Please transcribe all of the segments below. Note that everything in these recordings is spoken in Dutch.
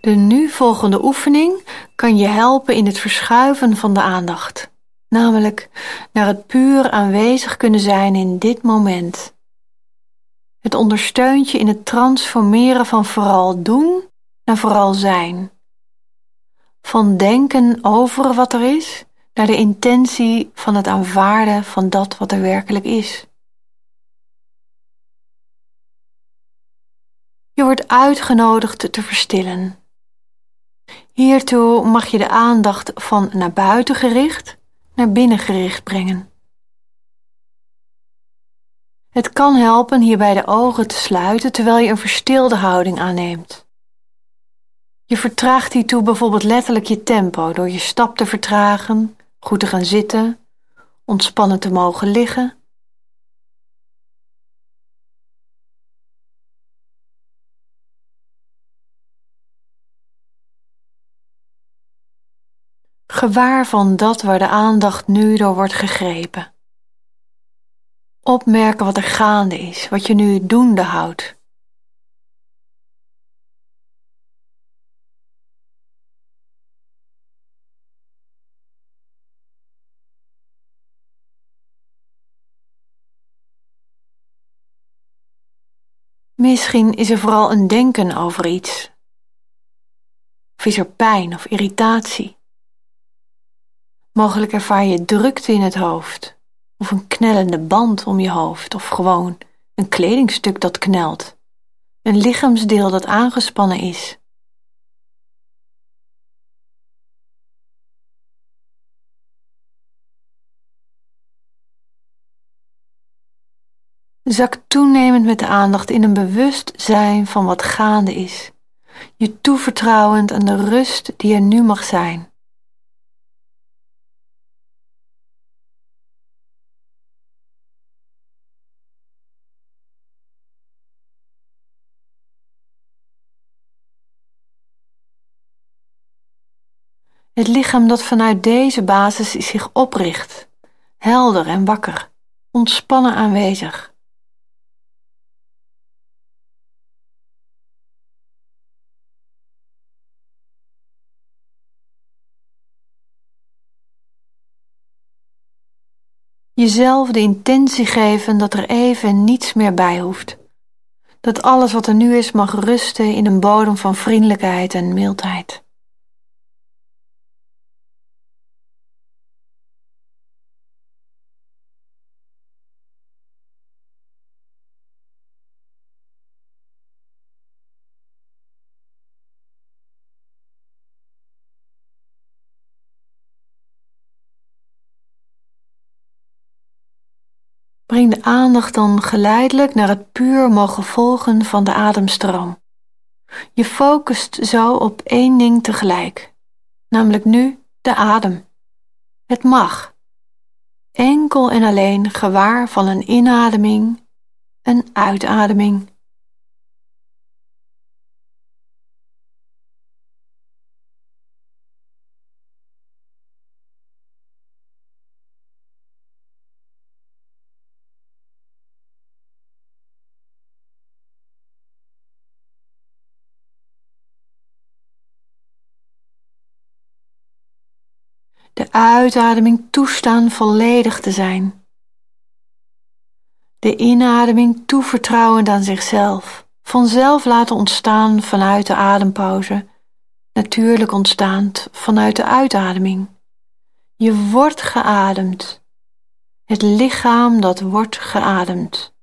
De nu volgende oefening kan je helpen in het verschuiven van de aandacht, namelijk naar het puur aanwezig kunnen zijn in dit moment. Het ondersteunt je in het transformeren van vooral doen naar vooral zijn. Van denken over wat er is naar de intentie van het aanvaarden van dat wat er werkelijk is. Je wordt uitgenodigd te verstillen. Hiertoe mag je de aandacht van naar buiten gericht naar binnen gericht brengen. Het kan helpen hierbij de ogen te sluiten terwijl je een verstilde houding aanneemt. Je vertraagt hiertoe bijvoorbeeld letterlijk je tempo door je stap te vertragen, goed te gaan zitten, ontspannen te mogen liggen gewaar van dat waar de aandacht nu door wordt gegrepen. Opmerken wat er gaande is, wat je nu doende houdt. Misschien is er vooral een denken over iets. Of is er pijn of irritatie? Mogelijk ervaar je drukte in het hoofd, of een knellende band om je hoofd, of gewoon een kledingstuk dat knelt, een lichaamsdeel dat aangespannen is. Zak toenemend met de aandacht in een bewustzijn van wat gaande is, je toevertrouwend aan de rust die er nu mag zijn. Het lichaam dat vanuit deze basis zich opricht, helder en wakker, ontspannen aanwezig. Jezelf de intentie geven dat er even niets meer bij hoeft. Dat alles wat er nu is mag rusten in een bodem van vriendelijkheid en mildheid. Breng de aandacht dan geleidelijk naar het puur mogen volgen van de ademstroom. Je focust zo op één ding tegelijk, namelijk nu de adem. Het mag. Enkel en alleen gewaar van een inademing, een uitademing. De uitademing toestaan volledig te zijn. De inademing toevertrouwend aan zichzelf, vanzelf laten ontstaan vanuit de adempauze, natuurlijk ontstaand vanuit de uitademing. Je wordt geademd, het lichaam dat wordt geademd.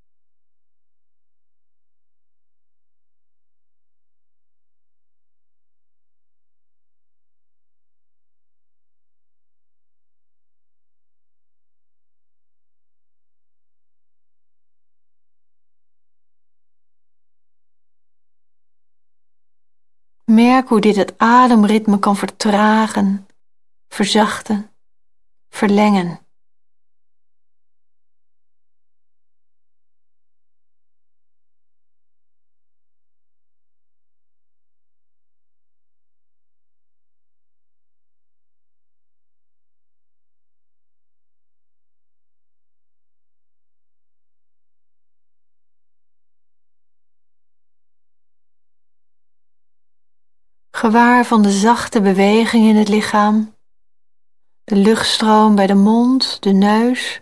Merk hoe dit het ademritme kan vertragen, verzachten, verlengen. Gewaar van de zachte beweging in het lichaam, de luchtstroom bij de mond, de neus,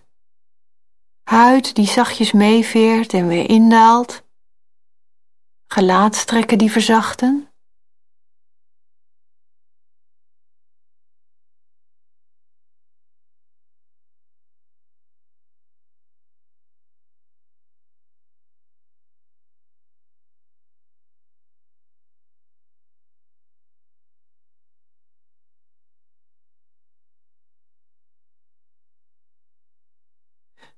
huid die zachtjes meeveert en weer indaalt, gelaatstrekken die verzachten.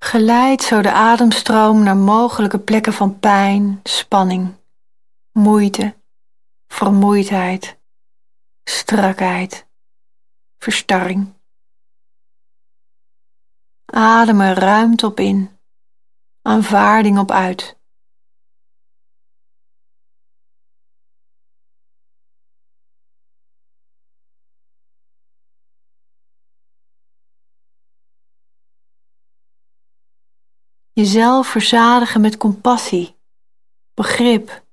Geleid zo de ademstroom naar mogelijke plekken van pijn, spanning, moeite, vermoeidheid, strakheid, verstarring. Adem er ruimte op in, aanvaarding op uit. Jezelf verzadigen met compassie, begrip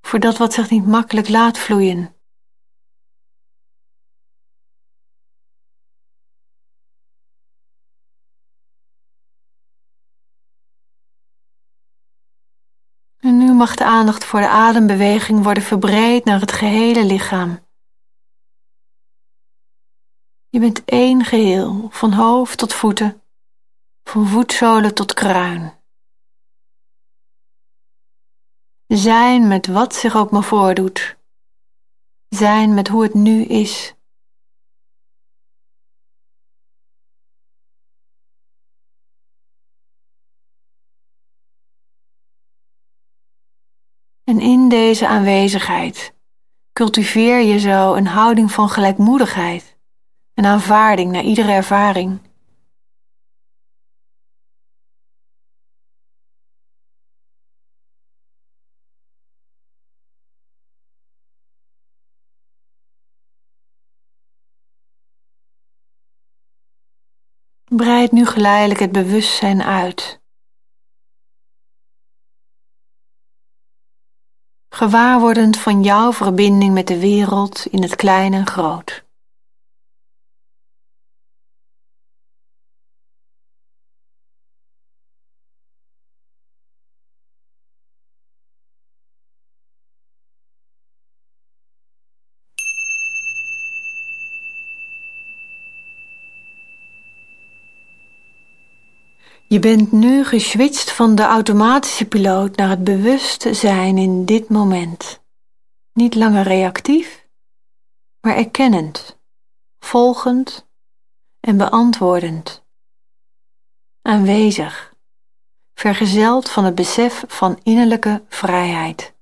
voor dat wat zich niet makkelijk laat vloeien. En nu mag de aandacht voor de adembeweging worden verbreed naar het gehele lichaam. Je bent één geheel, van hoofd tot voeten van voetzolen tot kruin. Zijn met wat zich ook maar voordoet. Zijn met hoe het nu is. En in deze aanwezigheid cultiveer je zo een houding van gelijkmoedigheid, een aanvaarding naar iedere ervaring. Breid nu geleidelijk het bewustzijn uit. Gewaarwordend van jouw verbinding met de wereld in het klein en groot. Je bent nu geswitcht van de automatische piloot naar het bewuste zijn in dit moment. Niet langer reactief, maar erkennend, volgend en beantwoordend. Aanwezig, vergezeld van het besef van innerlijke vrijheid.